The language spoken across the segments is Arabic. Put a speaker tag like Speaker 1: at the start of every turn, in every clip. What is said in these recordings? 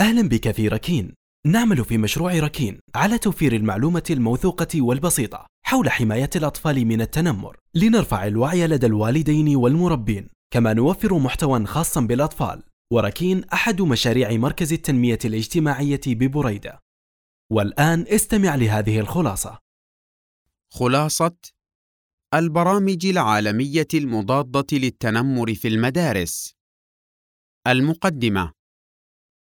Speaker 1: أهلا بك في ركين. نعمل في مشروع ركين على توفير المعلومة الموثوقة والبسيطة حول حماية الأطفال من التنمر. لنرفع الوعي لدى الوالدين والمربين. كما نوفر محتوى خاصا بالأطفال. وركين أحد مشاريع مركز التنمية الاجتماعية ببريدة. والآن استمع لهذه الخلاصة.
Speaker 2: خلاصة البرامج العالمية المضادة للتنمر في المدارس. المقدمة.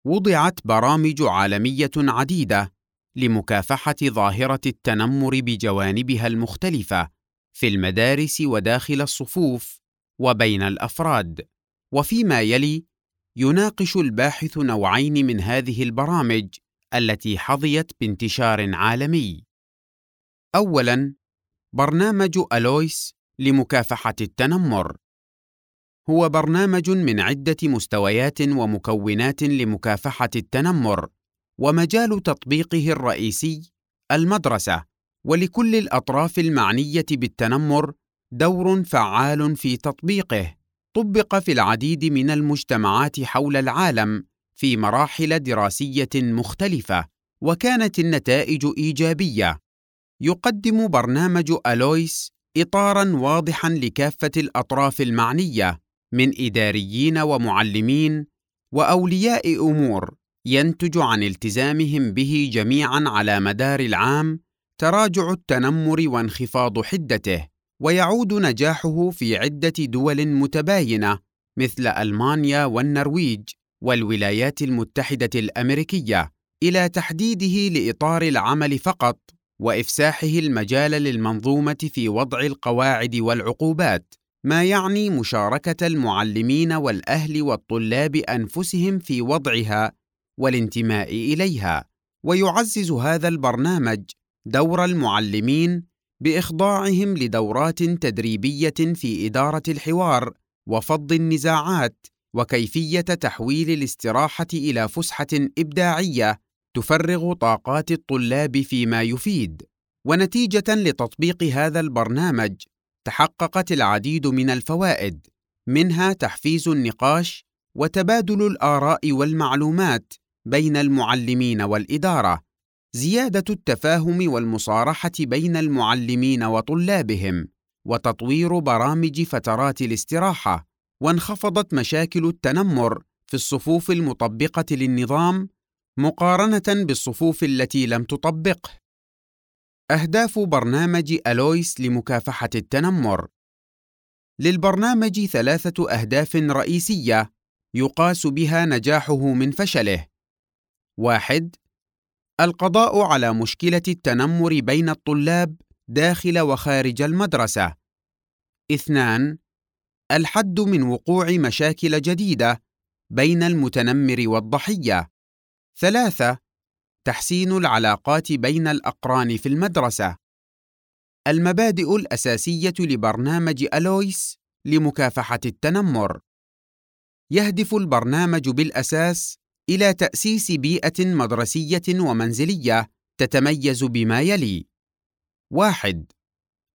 Speaker 2: وضعت برامج عالمية عديدة لمكافحة ظاهرة التنمر بجوانبها المختلفة في المدارس وداخل الصفوف وبين الأفراد. وفيما يلي يناقش الباحث نوعين من هذه البرامج التي حظيت بانتشار عالمي. اولا برنامج ألويس لمكافحة التنمر. هو برنامج من عدة مستويات ومكونات لمكافحة التنمر ومجال تطبيقه الرئيسي المدرسة ولكل الأطراف المعنية بالتنمر دور فعال في تطبيقه. طبق في العديد من المجتمعات حول العالم في مراحل دراسية مختلفة وكانت النتائج إيجابية. يقدم برنامج ألويس اطارا واضحا لكافة الأطراف المعنية. من إداريين ومعلمين وأولياء أمور ينتج عن التزامهم به جميعا على مدار العام تراجع التنمر وانخفاض حدته ويعود نجاحه في عدة دول متباينة مثل ألمانيا والنرويج والولايات المتحدة الأمريكية إلى تحديده لإطار العمل فقط وإفساحه المجال للمنظومة في وضع القواعد والعقوبات. ما يعني مشاركة المعلمين والأهل والطلاب أنفسهم في وضعها والانتماء إليها ويعزز هذا البرنامج دور المعلمين بإخضاعهم لدورات تدريبية في إدارة الحوار وفض النزاعات وكيفية تحويل الاستراحة إلى فسحة إبداعية تفرغ طاقات الطلاب فيما يفيد. ونتيجة لتطبيق هذا البرنامج تحققت العديد من الفوائد منها تحفيز النقاش وتبادل الآراء والمعلومات بين المعلمين والإدارة زيادة التفاهم والمصارحة بين المعلمين وطلابهم وتطوير برامج فترات الاستراحة وانخفضت مشاكل التنمر في الصفوف المطبقة للنظام مقارنة بالصفوف التي لم تطبقه. أهداف برنامج ألويس لمكافحة التنمر. للبرنامج ثلاثة أهداف رئيسية يقاس بها نجاحه من فشله. واحد القضاء على مشكلة التنمر بين الطلاب داخل وخارج المدرسة. اثنان الحد من وقوع مشاكل جديدة بين المتنمر والضحية. ثلاثة تحسين العلاقات بين الأقران في المدرسة. المبادئ الأساسية لبرنامج ألويس لمكافحة التنمر. يهدف البرنامج بالأساس إلى تأسيس بيئة مدرسية ومنزلية تتميز بما يلي. واحد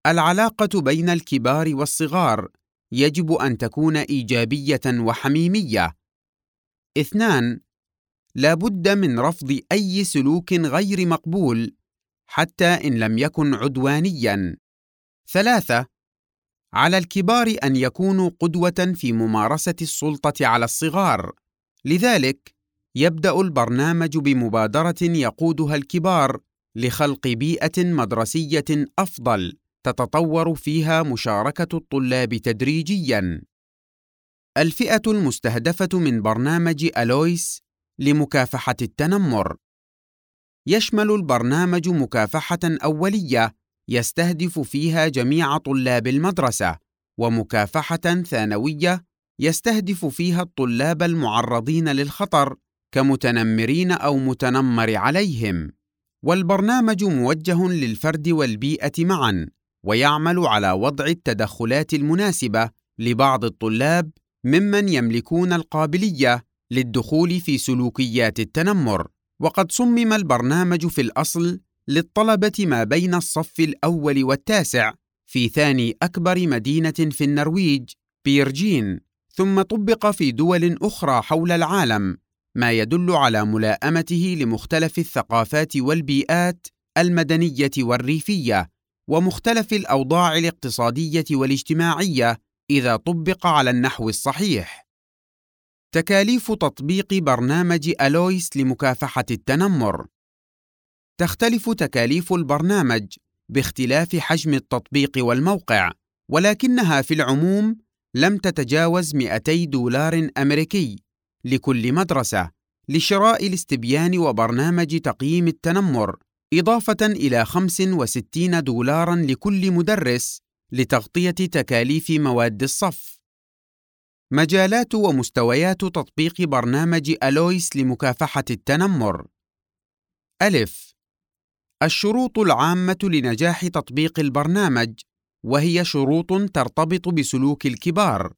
Speaker 2: العلاقة بين الكبار والصغار يجب أن تكون إيجابية وحميمية. اثنان لا بد من رفض أي سلوك غير مقبول حتى إن لم يكن عدوانيا. ثلاثة على الكبار أن يكونوا قدوة في ممارسة السلطة على الصغار. لذلك يبدأ البرنامج بمبادرة يقودها الكبار لخلق بيئة مدرسية أفضل تتطور فيها مشاركة الطلاب تدريجيا. الفئة المستهدفة من برنامج ألويس لمكافحة التنمر. يشمل البرنامج مكافحة أولية يستهدف فيها جميع طلاب المدرسة ومكافحة ثانوية يستهدف فيها الطلاب المعرضين للخطر كمتنمرين أو متنمر عليهم. والبرنامج موجه للفرد والبيئة معا ويعمل على وضع التدخلات المناسبة لبعض الطلاب ممن يملكون القابلية للدخول في سلوكيات التنمر وقد صمم البرنامج في الأصل للطلبة ما بين الصف الأول والتاسع في ثاني أكبر مدينة في النرويج بيرجين ثم طبق في دول أخرى حول العالم ما يدل على ملائمته لمختلف الثقافات والبيئات المدنية والريفية ومختلف الأوضاع الاقتصادية والاجتماعية إذا طبق على النحو الصحيح. تكاليف تطبيق برنامج ألويس لمكافحة التنمر تختلف تكاليف البرنامج باختلاف حجم التطبيق والموقع ولكنها في العموم لم تتجاوز 200 دولار أمريكي لكل مدرسة لشراء الاستبيان وبرنامج تقييم التنمر إضافة إلى 65 دولارا لكل مدرس لتغطية تكاليف مواد الصف. مجالات ومستويات تطبيق برنامج ألويس لمكافحة التنمر. ألف. الشروط العامة لنجاح تطبيق البرنامج وهي شروط ترتبط بسلوك الكبار.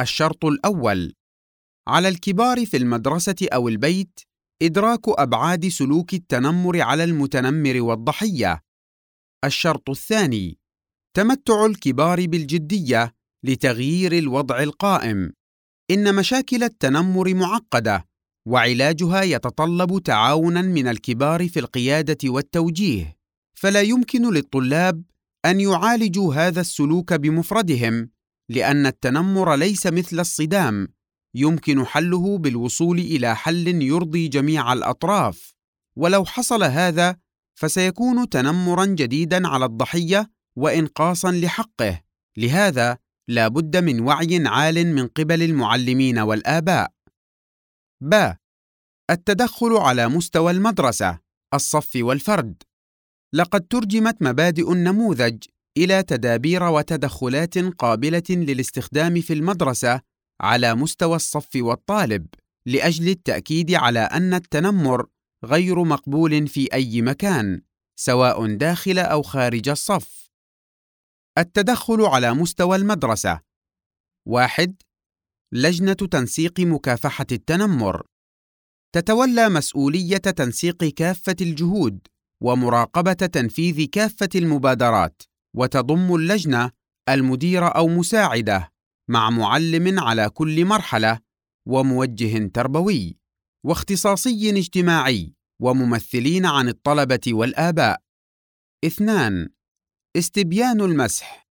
Speaker 2: الشرط الأول. على الكبار في المدرسة أو البيت إدراك أبعاد سلوك التنمر على المتنمر والضحية. الشرط الثاني: تمتع الكبار بالجدية لتغيير الوضع القائم. إن مشاكل التنمر معقدة، وعلاجها يتطلب تعاونا من الكبار في القيادة والتوجيه، فلا يمكن للطلاب أن يعالجوا هذا السلوك بمفردهم، لأن التنمر ليس مثل الصدام. يمكن حله بالوصول إلى حل يرضي جميع الأطراف. ولو حصل هذا فسيكون تنمرا جديدا على الضحية وانقاصا لحقه. لهذا لا بد من وعي عال من قبل المعلمين والآباء. ب. التدخل على مستوى المدرسة الصف والفرد. لقد ترجمت مبادئ النموذج إلى تدابير وتدخلات قابلة للاستخدام في المدرسة على مستوى الصف والطالب لأجل التأكيد على أن التنمر غير مقبول في أي مكان سواء داخل أو خارج الصف. التدخل على مستوى المدرسة. واحد لجنة تنسيق مكافحة التنمر. تتولى مسؤولية تنسيق كافة الجهود ومراقبة تنفيذ كافة المبادرات وتضم اللجنة المدير أو مساعدة مع معلم على كل مرحلة وموجه تربوي واختصاصي اجتماعي وممثلين عن الطلبة والآباء. اثنان استبيان المسح.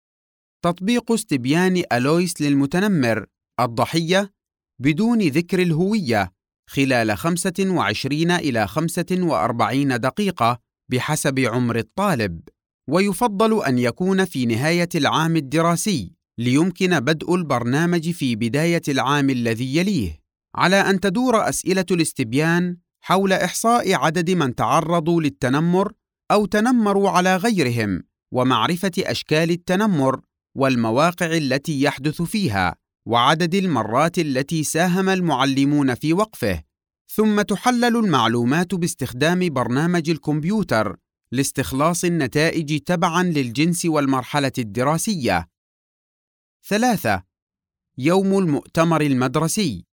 Speaker 2: تطبيق استبيان ألويس للمتنمر الضحية بدون ذكر الهوية خلال 25 إلى 45 دقيقة بحسب عمر الطالب. ويفضل أن يكون في نهاية العام الدراسي ليمكن بدء البرنامج في بداية العام الذي يليه، على أن تدور أسئلة الاستبيان حول إحصاء عدد من تعرضوا للتنمر أو تنمروا على غيرهم، ومعرفة أشكال التنمر والمواقع التي يحدث فيها، وعدد المرات التي ساهم المعلمون في وقفه، ثم تحلل المعلومات باستخدام برنامج الكمبيوتر لاستخلاص النتائج تبعا للجنس والمرحلة الدراسية. ثلاثة يوم المؤتمر المدرسي.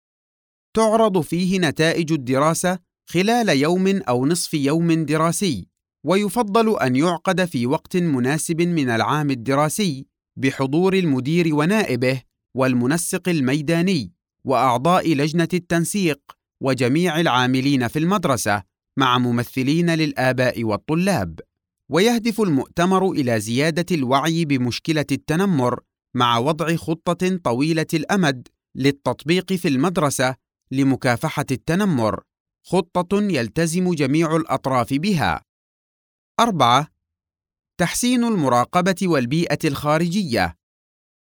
Speaker 2: تعرض فيه نتائج الدراسة خلال يوم أو نصف يوم دراسي. ويفضل أن يعقد في وقت مناسب من العام الدراسي بحضور المدير ونائبه والمنسق الميداني وأعضاء لجنة التنسيق وجميع العاملين في المدرسة مع ممثلين للآباء والطلاب ويهدف المؤتمر إلى زيادة الوعي بمشكلة التنمر مع وضع خطة طويلة الأمد للتطبيق في المدرسة لمكافحة التنمر، خطة يلتزم جميع الأطراف بها. أربعة: تحسين المراقبة والبيئة الخارجية.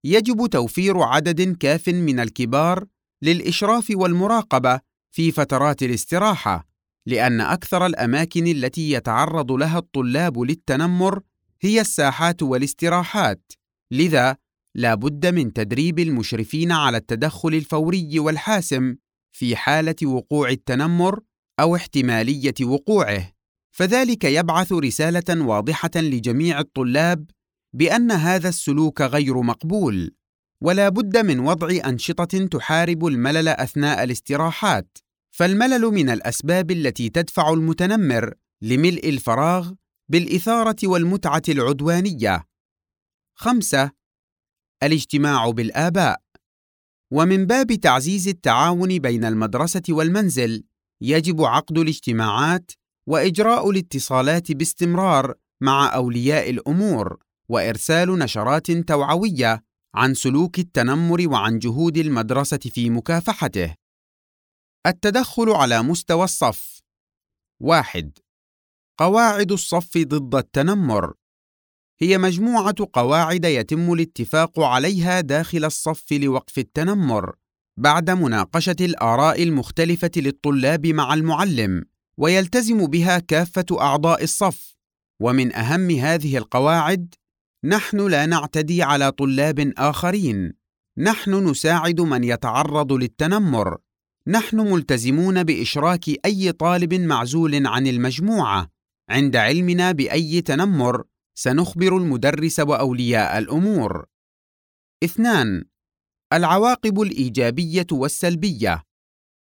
Speaker 2: يجب توفير عدد كاف من الكبار للإشراف والمراقبة في فترات الاستراحة، لأن أكثر الأماكن التي يتعرض لها الطلاب للتنمر هي الساحات والاستراحات، لذا لا بد من تدريب المشرفين على التدخل الفوري والحاسم في حالة وقوع التنمر أو احتمالية وقوعه فذلك يبعث رسالة واضحة لجميع الطلاب بأن هذا السلوك غير مقبول ولا بد من وضع أنشطة تحارب الملل أثناء الاستراحات. فالملل من الأسباب التي تدفع المتنمر لملء الفراغ بالإثارة والمتعة العدوانية. خمسة الاجتماع بالآباء. ومن باب تعزيز التعاون بين المدرسة والمنزل يجب عقد الاجتماعات وإجراء الاتصالات باستمرار مع أولياء الأمور وإرسال نشرات توعوية عن سلوك التنمر وعن جهود المدرسة في مكافحته. التدخل على مستوى الصف. واحد. قواعد الصف ضد التنمر. هي مجموعة قواعد يتم الاتفاق عليها داخل الصف لوقف التنمر بعد مناقشة الآراء المختلفة للطلاب مع المعلم. ويلتزم بها كافة أعضاء الصف. ومن أهم هذه القواعد نحن لا نعتدي على طلاب آخرين. نحن نساعد من يتعرض للتنمر. نحن ملتزمون بإشراك أي طالب معزول عن المجموعة. عند علمنا بأي تنمر سنخبر المدرس وأولياء الأمور. اثنان العواقب الإيجابية والسلبية.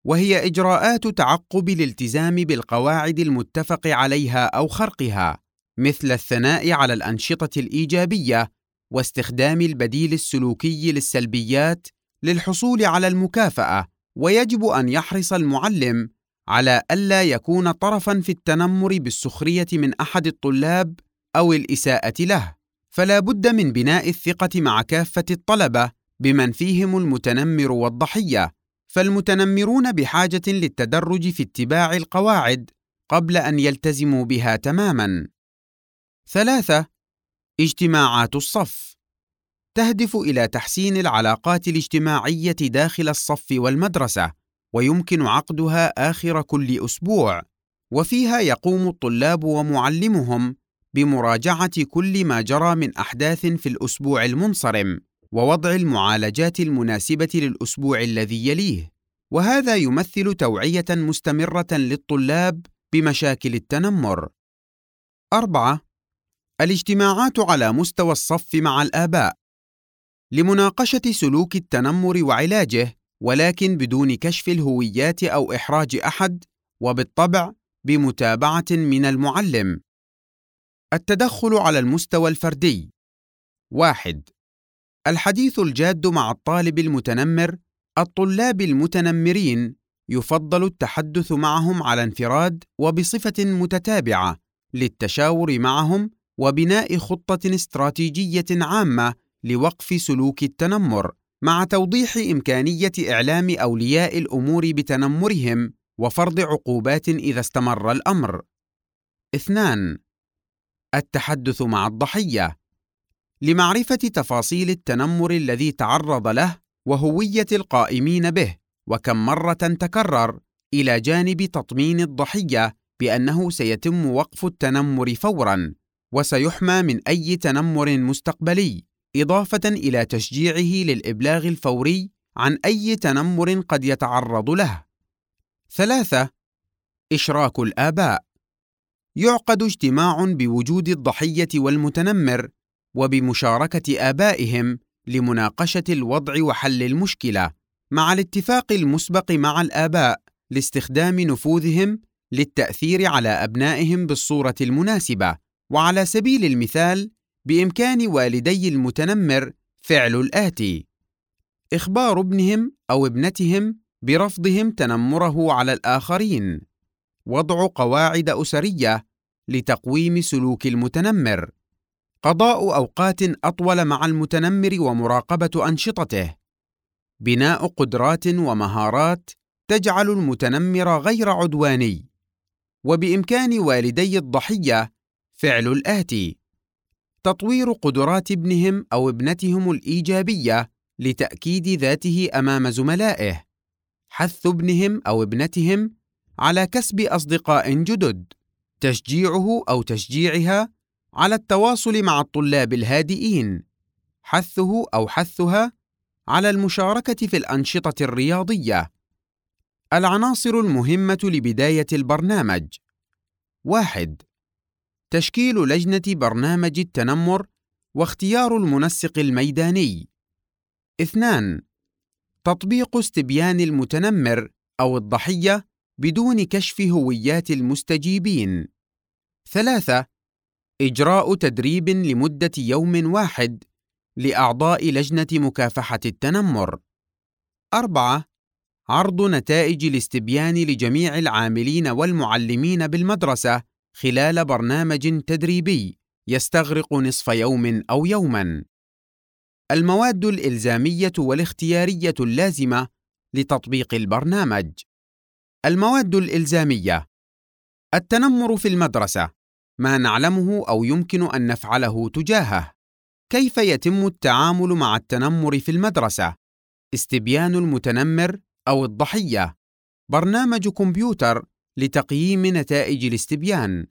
Speaker 2: وهي إجراءات تعقب الالتزام بالقواعد المتفق عليها أو خرقها مثل الثناء على الأنشطة الإيجابية واستخدام البديل السلوكي للسلبيات للحصول على المكافأة ويجب أن يحرص المعلم على ألا يكون طرفا في التنمر بالسخرية من أحد الطلاب أو الإساءة له. فلا بد من بناء الثقة مع كافة الطلبة بمن فيهم المتنمر والضحية فالمتنمرون بحاجة للتدرج في اتباع القواعد قبل أن يلتزموا بها تماما. ثلاثة اجتماعات الصف. تهدف إلى تحسين العلاقات الاجتماعية داخل الصف والمدرسة ويمكن عقدها آخر كل أسبوع. وفيها يقوم الطلاب ومعلمهم بمراجعة كل ما جرى من أحداث في الأسبوع المنصرم. ووضع المعالجات المناسبة للأسبوع الذي يليه وهذا يمثل توعية مستمرة للطلاب بمشاكل التنمر. أربعة الاجتماعات على مستوى الصف مع الآباء. لمناقشة سلوك التنمر وعلاجه ولكن بدون كشف الهويات أو إحراج أحد وبالطبع بمتابعة من المعلم. التدخل على المستوى الفردي. واحد الحديث الجاد مع الطالب المتنمر الطلاب المتنمرين يفضل التحدث معهم على انفراد وبصفة متتابعة للتشاور معهم وبناء خطة استراتيجية عامة لوقف سلوك التنمر مع توضيح إمكانية إعلام أولياء الأمور بتنمرهم وفرض عقوبات إذا استمر الأمر. اثنان التحدث مع الضحية. لمعرفة تفاصيل التنمر الذي تعرض له وهوية القائمين به وكم مرة تكرر إلى جانب تطمين الضحية بأنه سيتم وقف التنمر فورا وسيحمى من أي تنمر مستقبلي إضافة إلى تشجيعه للإبلاغ الفوري عن أي تنمر قد يتعرض له. ثلاثة إشراك الآباء. يعقد اجتماع بوجود الضحية والمتنمر وبمشاركة آبائهم لمناقشة الوضع وحل المشكلة مع الاتفاق المسبق مع الآباء لاستخدام نفوذهم للتأثير على أبنائهم بالصورة المناسبة. وعلى سبيل المثال بإمكان والدي المتنمر فعل الآتي. إخبار ابنهم أو ابنتهم برفضهم تنمره على الآخرين. وضع قواعد أسرية لتقويم سلوك المتنمر. قضاء أوقات أطول مع المتنمر ومراقبة أنشطته. بناء قدرات ومهارات تجعل المتنمر غير عدواني. وبإمكان والدي الضحية فعل الاتي تطوير قدرات ابنهم أو ابنتهم الإيجابية لتأكيد ذاته أمام زملائه. حث ابنهم أو ابنتهم على كسب أصدقاء جدد. تشجيعه أو تشجيعها على التواصل مع الطلاب الهادئين. حثه أو حثها على المشاركة في الأنشطة الرياضية. العناصر المهمة لبداية البرنامج. واحد تشكيل لجنة برنامج التنمر واختيار المنسق الميداني. اثنان تطبيق استبيان المتنمر أو الضحية بدون كشف هويات المستجيبين. ثلاثة إجراء تدريب لمدة يوم واحد لأعضاء لجنة مكافحة التنمر. أربعة عرض نتائج الاستبيان لجميع العاملين والمعلمين بالمدرسة خلال برنامج تدريبي يستغرق نصف يوم أو يوماً. المواد الإلزامية والاختيارية اللازمة لتطبيق البرنامج. المواد الإلزامية: التنمر في المدرسة، ما نعلمه أو يمكن أن نفعله تجاهه. كيف يتم التعامل مع التنمر في المدرسة؟ استبيان المتنمر أو الضحية. برنامج كمبيوتر لتقييم نتائج الاستبيان.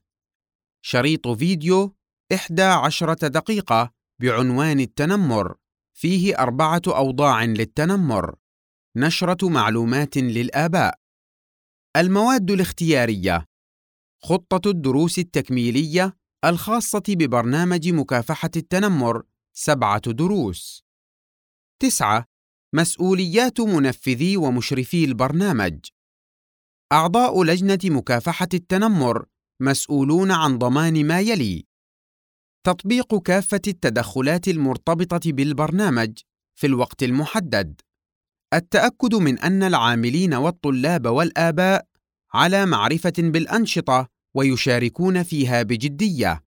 Speaker 2: شريط فيديو إحدى عشرة دقيقة بعنوان التنمر فيه أربعة أوضاع للتنمر نشرة معلومات للآباء المواد الاختيارية خطة الدروس التكميلية الخاصة ببرنامج مكافحة التنمر سبعة دروس. تسعة مسؤوليات منفذي ومشرفي البرنامج. أعضاء لجنة مكافحة التنمر مسؤولون عن ضمان ما يلي. تطبيق كافة التدخلات المرتبطة بالبرنامج في الوقت المحدد. التأكد من أن العاملين والطلاب والآباء على معرفة بالأنشطة ويشاركون فيها بجدية.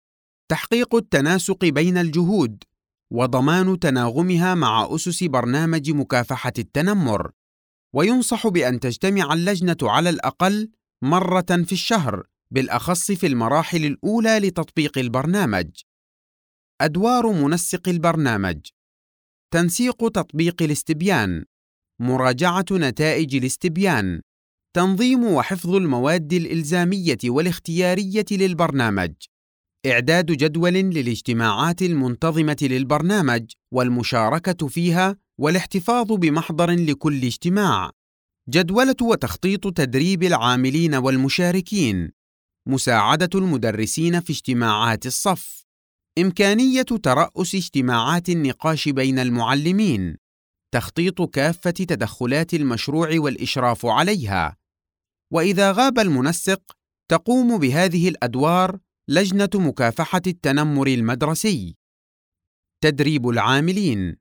Speaker 2: تحقيق التناسق بين الجهود وضمان تناغمها مع أسس برنامج مكافحة التنمر. وينصح بأن تجتمع اللجنة على الأقل مرة في الشهر بالأخص في المراحل الأولى لتطبيق البرنامج. أدوار منسق البرنامج. تنسيق تطبيق الاستبيان. مراجعة نتائج الاستبيان. تنظيم وحفظ المواد الإلزامية والاختيارية للبرنامج. إعداد جدول للاجتماعات المنتظمة للبرنامج والمشاركة فيها والاحتفاظ بمحضر لكل اجتماع. جدولة وتخطيط تدريب العاملين والمشاركين. مساعدة المدرسين في اجتماعات الصف. إمكانية ترأس اجتماعات النقاش بين المعلمين، تخطيط كافة تدخلات المشروع والإشراف عليها، وإذا غاب المنسق، تقوم بهذه الأدوار لجنة مكافحة التنمر المدرسي. تدريب العاملين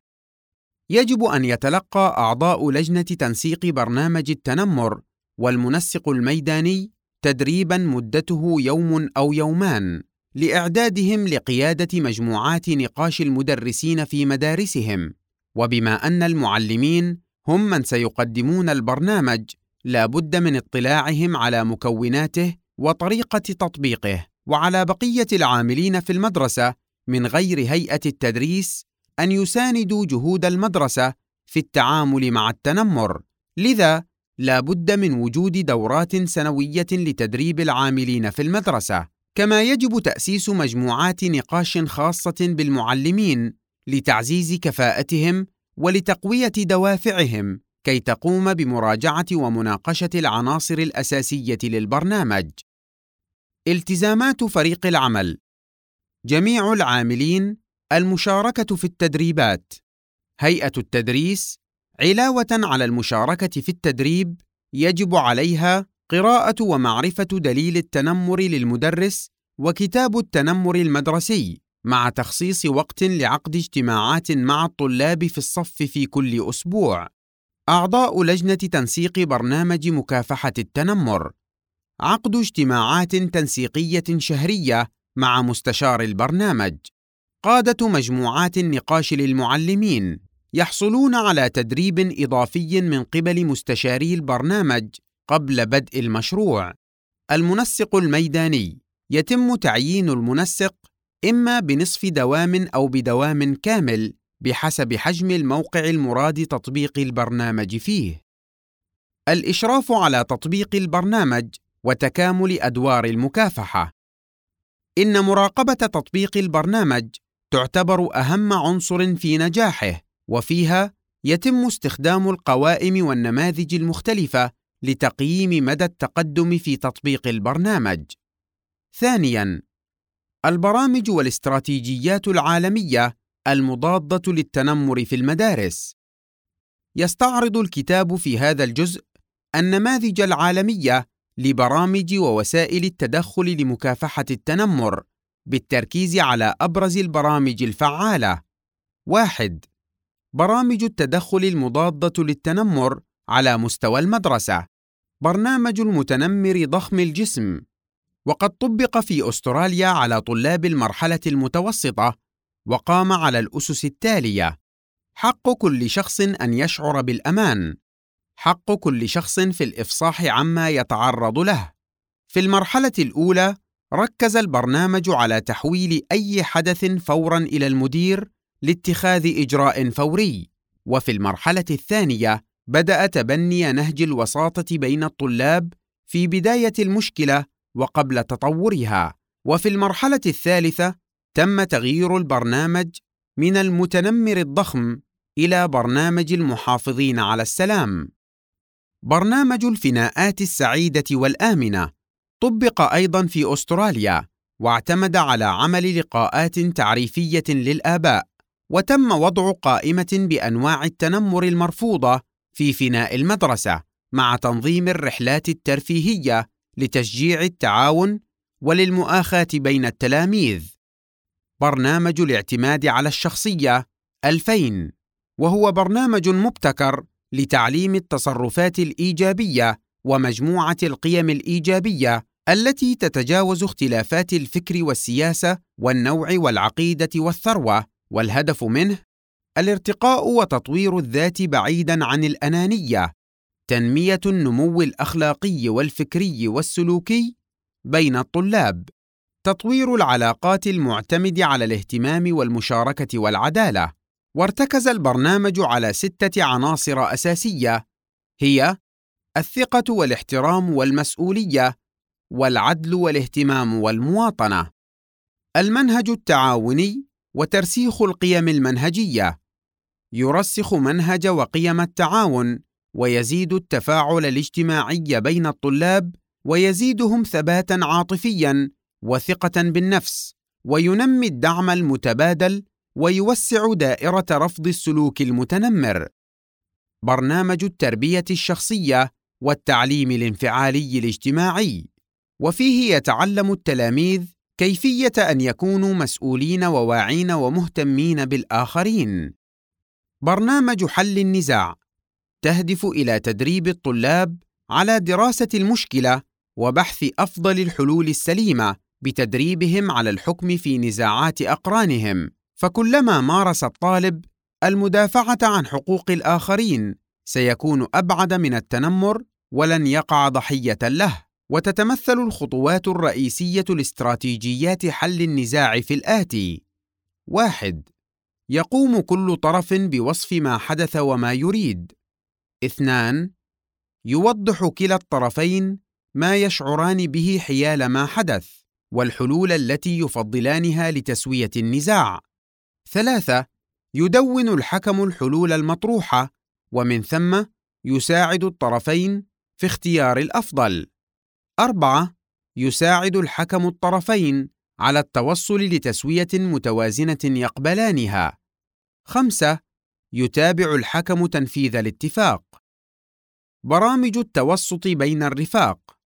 Speaker 2: يجب أن يتلقى أعضاء لجنة تنسيق برنامج التنمر والمنسق الميداني تدريبا مدته يوم أو يومان لإعدادهم لقيادة مجموعات نقاش المدرسين في مدارسهم وبما أن المعلمين هم من سيقدمون البرنامج لا بد من اطلاعهم على مكوناته وطريقة تطبيقه وعلى بقية العاملين في المدرسة من غير هيئة التدريس أن يساندوا جهود المدرسة في التعامل مع التنمر. لذا لا بد من وجود دورات سنوية لتدريب العاملين في المدرسة. كما يجب تأسيس مجموعات نقاش خاصة بالمعلمين لتعزيز كفاءتهم ولتقوية دوافعهم. كي تقوم بمراجعة ومناقشة العناصر الأساسية للبرنامج. التزامات فريق العمل. جميع العاملين. المشاركة في التدريبات. هيئة التدريس. علاوة على المشاركة في التدريب. يجب عليها قراءة ومعرفة دليل التنمر للمدرس وكتاب التنمر المدرسي مع تخصيص وقت لعقد اجتماعات مع الطلاب في الصف في كل أسبوع. أعضاء لجنة تنسيق برنامج مكافحة التنمر. عقد اجتماعات تنسيقية شهرية مع مستشار البرنامج. قادة مجموعات النقاش للمعلمين يحصلون على تدريب إضافي من قبل مستشاري البرنامج قبل بدء المشروع المنسق الميداني يتم تعيين المنسق إما بنصف دوام أو بدوام كامل بحسب حجم الموقع المراد تطبيق البرنامج فيه. الإشراف على تطبيق البرنامج وتكامل أدوار المكافحة. إن مراقبة تطبيق البرنامج تعتبر أهم عنصر في نجاحه، وفيها يتم استخدام القوائم والنماذج المختلفة لتقييم مدى التقدم في تطبيق البرنامج. ثانياً، البرامج والاستراتيجيات العالمية المضادة للتنمر في المدارس. يستعرض الكتاب في هذا الجزء النماذج العالمية لبرامج ووسائل التدخل لمكافحة التنمر بالتركيز على أبرز البرامج الفعالة. واحد برامج التدخل المضادة للتنمر على مستوى المدرسة برنامج المتنمر ضخم الجسم وقد طبق في أستراليا على طلاب المرحلة المتوسطة وقام على الأسس التالية. حق كل شخص أن يشعر بالأمان. حق كل شخص في الإفصاح عما يتعرض له. في المرحلة الأولى ركز البرنامج على تحويل أي حدث فورا إلى المدير لاتخاذ إجراء فوري. وفي المرحلة الثانية بدأ تبني نهج الوساطة بين الطلاب في بداية المشكلة وقبل تطورها. وفي المرحلة الثالثة تم تغيير البرنامج من المتنمر الضخم إلى برنامج المحافظين على السلام برنامج الفناءات السعيدة والآمنة طبق أيضا في أستراليا واعتمد على عمل لقاءات تعريفية للآباء وتم وضع قائمة بأنواع التنمر المرفوضة في فناء المدرسة مع تنظيم الرحلات الترفيهية لتشجيع التعاون وللمؤاخاة بين التلاميذ. برنامج الاعتماد على الشخصية 2000 وهو برنامج مبتكر لتعليم التصرفات الإيجابية ومجموعة القيم الإيجابية التي تتجاوز اختلافات الفكر والسياسة والنوع والعقيدة والثروة. والهدف منه الارتقاء وتطوير الذات بعيدا عن الأنانية. تنمية النمو الأخلاقي والفكري والسلوكي بين الطلاب. تطوير العلاقات المعتمد على الاهتمام والمشاركة والعدالة وارتكز البرنامج على ستة عناصر أساسية هي الثقة والاحترام والمسؤولية والعدل والاهتمام والمواطنة المنهج التعاوني وترسيخ القيم المنهجية يرسخ منهج وقيم التعاون ويزيد التفاعل الاجتماعي بين الطلاب ويزيدهم ثباتا عاطفيا وثقة بالنفس وينمي الدعم المتبادل ويوسع دائرة رفض السلوك المتنمر. برنامج التربية الشخصية والتعليم الانفعالي الاجتماعي. وفيه يتعلم التلاميذ كيفية أن يكونوا مسؤولين وواعين ومهتمين بالآخرين. برنامج حل النزاع. تهدف إلى تدريب الطلاب على دراسة المشكلة وبحث أفضل الحلول السليمة بتدريبهم على الحكم في نزاعات أقرانهم فكلما مارس الطالب المدافعة عن حقوق الآخرين سيكون أبعد من التنمر ولن يقع ضحية له وتتمثل الخطوات الرئيسية لاستراتيجيات حل النزاع في الآتي. واحد يقوم كل طرف بوصف ما حدث وما يريد. اثنان يوضح كلا الطرفين ما يشعران به حيال ما حدث. والحلول التي يفضلانها لتسوية النزاع. ثلاثة يدون الحكم الحلول المطروحة ومن ثم يساعد الطرفين في اختيار الأفضل. أربعة يساعد الحكم الطرفين على التوصل لتسوية متوازنة يقبلانها. خمسة يتابع الحكم تنفيذ الاتفاق. برامج التوسط بين الرفاق.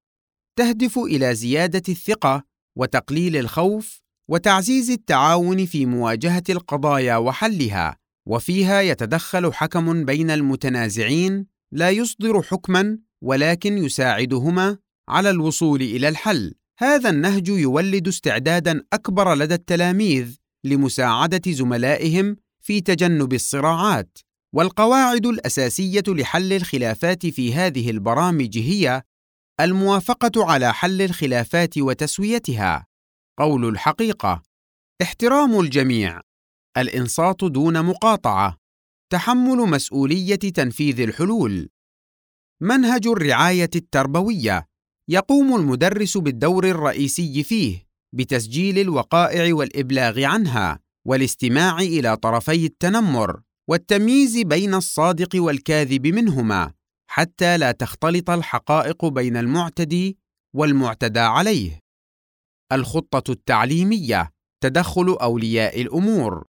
Speaker 2: تهدف إلى زيادة الثقة وتقليل الخوف وتعزيز التعاون في مواجهة القضايا وحلها وفيها يتدخل حكم بين المتنازعين لا يصدر حكما ولكن يساعدهما على الوصول إلى الحل. هذا النهج يولد استعدادا أكبر لدى التلاميذ لمساعدة زملائهم في تجنب الصراعات والقواعد الأساسية لحل الخلافات في هذه البرامج هي الموافقة على حل الخلافات وتسويتها. قول الحقيقة احترام الجميع. الإنصات دون مقاطعة. تحمل مسؤولية تنفيذ الحلول. منهج الرعاية التربوية. يقوم المدرس بالدور الرئيسي فيه بتسجيل الوقائع والإبلاغ عنها والاستماع إلى طرفي التنمر والتمييز بين الصادق والكاذب منهما. حتى لا تختلط الحقائق بين المعتدي والمعتدى عليه. الخطة التعليمية تدخل أولياء الأمور.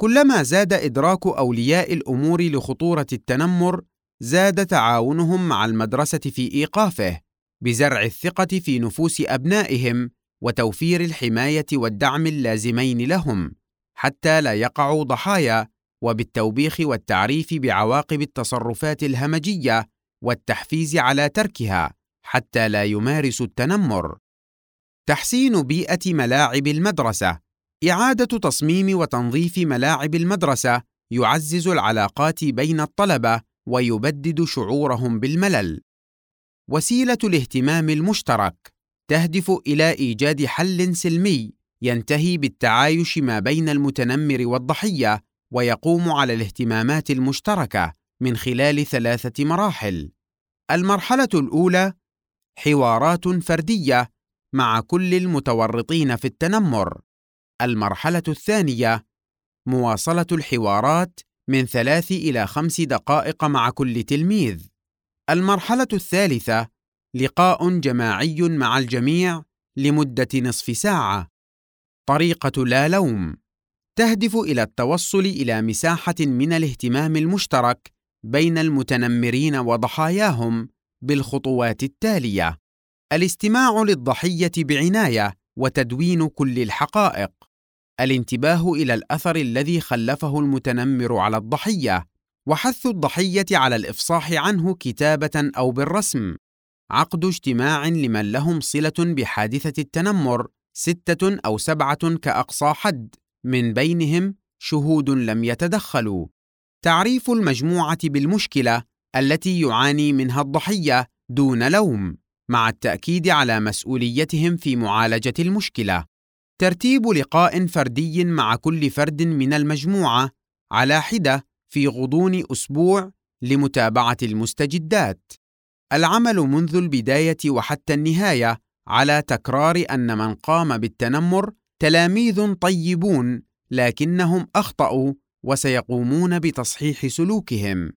Speaker 2: كلما زاد إدراك أولياء الأمور لخطورة التنمر زاد تعاونهم مع المدرسة في إيقافه بزرع الثقة في نفوس أبنائهم وتوفير الحماية والدعم اللازمين لهم حتى لا يقعوا ضحايا وبالتوبيخ والتعريف بعواقب التصرفات الهمجية والتحفيز على تركها حتى لا يمارس التنمر. تحسين بيئة ملاعب المدرسة. إعادة تصميم وتنظيف ملاعب المدرسة يعزز العلاقات بين الطلبة ويبدد شعورهم بالملل. وسيلة الاهتمام المشترك تهدف إلى إيجاد حل سلمي ينتهي بالتعايش ما بين المتنمر والضحية ويقوم على الاهتمامات المشتركة من خلال ثلاثة مراحل. المرحلة الأولى حوارات فردية مع كل المتورطين في التنمر. المرحلة الثانية مواصلة الحوارات من ثلاث إلى خمس دقائق مع كل تلميذ. المرحلة الثالثة لقاء جماعي مع الجميع لمدة نصف ساعة. طريقة لا لوم. تهدف إلى التوصل إلى مساحة من الاهتمام المشترك بين المتنمرين وضحاياهم بالخطوات التالية الاستماع للضحية بعناية وتدوين كل الحقائق الانتباه إلى الأثر الذي خلفه المتنمر على الضحية وحث الضحية على الإفصاح عنه كتابة أو بالرسم عقد اجتماع لمن لهم صلة بحادثة التنمر ستة أو سبعة كأقصى حد من بينهم شهود لم يتدخلوا. تعريف المجموعة بالمشكلة التي يعاني منها الضحية دون لوم مع التأكيد على مسؤوليتهم في معالجة المشكلة. ترتيب لقاء فردي مع كل فرد من المجموعة على حدة في غضون أسبوع لمتابعة المستجدات. العمل منذ البداية وحتى النهاية على تكرار أن من قام بالتنمر تلاميذ طيبون لكنهم أخطأوا وسيقومون بتصحيح سلوكهم.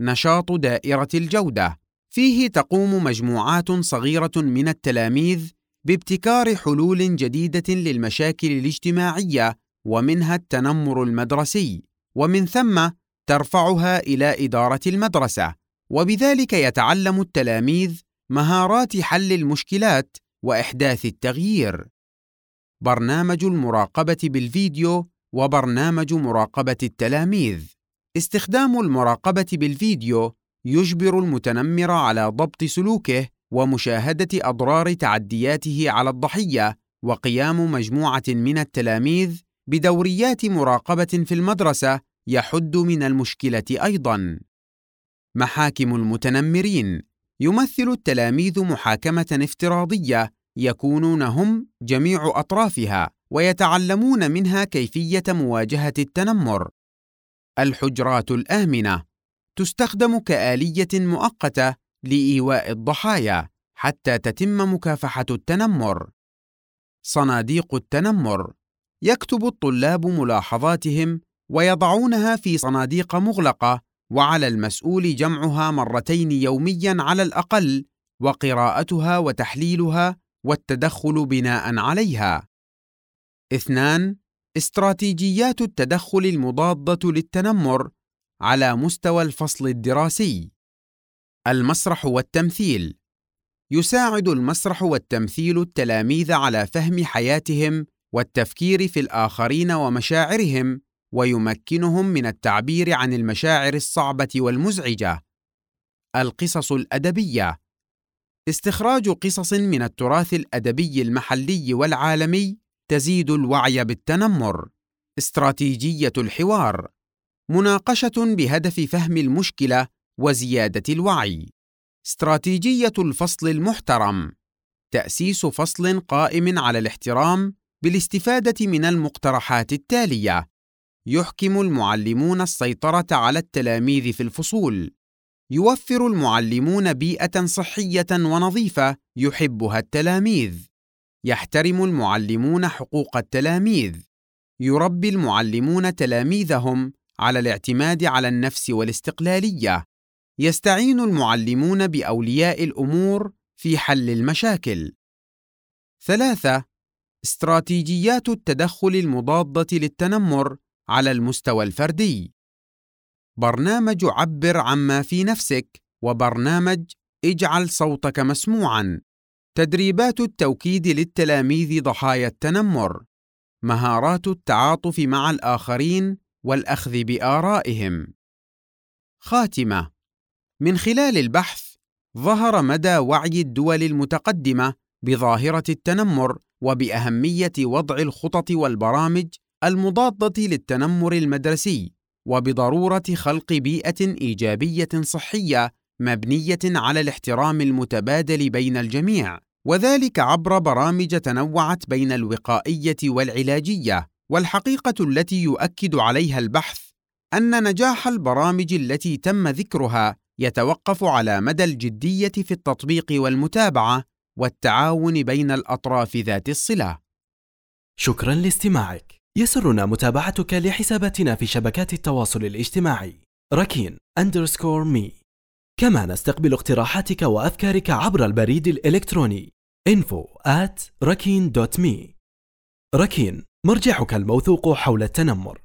Speaker 2: نشاط دائرة الجودة. فيه تقوم مجموعات صغيرة من التلاميذ بابتكار حلول جديدة للمشاكل الاجتماعية ومنها التنمر المدرسي ومن ثم ترفعها إلى إدارة المدرسة. وبذلك يتعلم التلاميذ مهارات حل المشكلات وإحداث التغيير. برنامج المراقبة بالفيديو وبرنامج مراقبة التلاميذ. استخدام المراقبة بالفيديو يجبر المتنمر على ضبط سلوكه ومشاهدة أضرار تعدياته على الضحية وقيام مجموعة من التلاميذ بدوريات مراقبة في المدرسة يحد من المشكلة أيضا. محاكم المتنمرين. يمثل التلاميذ محاكمة افتراضية يكونون هم جميع أطرافها. ويتعلمون منها كيفية مواجهة التنمر. الحجرات الآمنة تستخدم كآلية مؤقتة لإيواء الضحايا حتى تتم مكافحة التنمر. صناديق التنمر يكتب الطلاب ملاحظاتهم ويضعونها في صناديق مغلقة وعلى المسؤول جمعها مرتين يوميا على الأقل وقراءتها وتحليلها والتدخل بناء عليها. اثنان استراتيجيات التدخل المضادة للتنمر على مستوى الفصل الدراسي. المسرح والتمثيل. يساعد المسرح والتمثيل التلاميذ على فهم حياتهم والتفكير في الآخرين ومشاعرهم ويمكنهم من التعبير عن المشاعر الصعبة والمزعجة. القصص الأدبية. استخراج قصص من التراث الأدبي المحلي والعالمي تزيد الوعي بالتنمر. استراتيجية الحوار. مناقشة بهدف فهم المشكلة وزيادة الوعي. استراتيجية الفصل المحترم. تأسيس فصل قائم على الاحترام بالاستفادة من المقترحات التالية. يحكم المعلمون السيطرة على التلاميذ في الفصول. يوفر المعلمون بيئة صحية ونظيفة يحبها التلاميذ. يحترم المعلمون حقوق التلاميذ. يربي المعلمون تلاميذهم على الاعتماد على النفس والاستقلالية. يستعين المعلمون بأولياء الأمور في حل المشاكل. ثلاثة استراتيجيات التدخل المضادة للتنمر على المستوى الفردي. برنامج عبر عما في نفسك وبرنامج اجعل صوتك مسموعا. تدريبات التوكيد للتلاميذ ضحايا التنمر مهارات التعاطف مع الآخرين والأخذ بآرائهم. خاتمة: من خلال البحث ظهر مدى وعي الدول المتقدمة بظاهرة التنمر وبأهمية وضع الخطط والبرامج المضادة للتنمر المدرسي وبضرورة خلق بيئة إيجابية صحية مبنية على الاحترام المتبادل بين الجميع وذلك عبر برامج تنوعت بين الوقائية والعلاجية والحقيقة التي يؤكد عليها البحث أن نجاح البرامج التي تم ذكرها يتوقف على مدى الجدية في التطبيق والمتابعة والتعاون بين الأطراف ذات الصلة.
Speaker 1: شكرا لاستماعك. يسرنا متابعتك لحساباتنا في شبكات التواصل الاجتماعي ركين أندرسكور كما نستقبل اقتراحاتك وأفكارك عبر البريد الإلكتروني info at rakin.me ركين مرجعك الموثوق حول التنمر.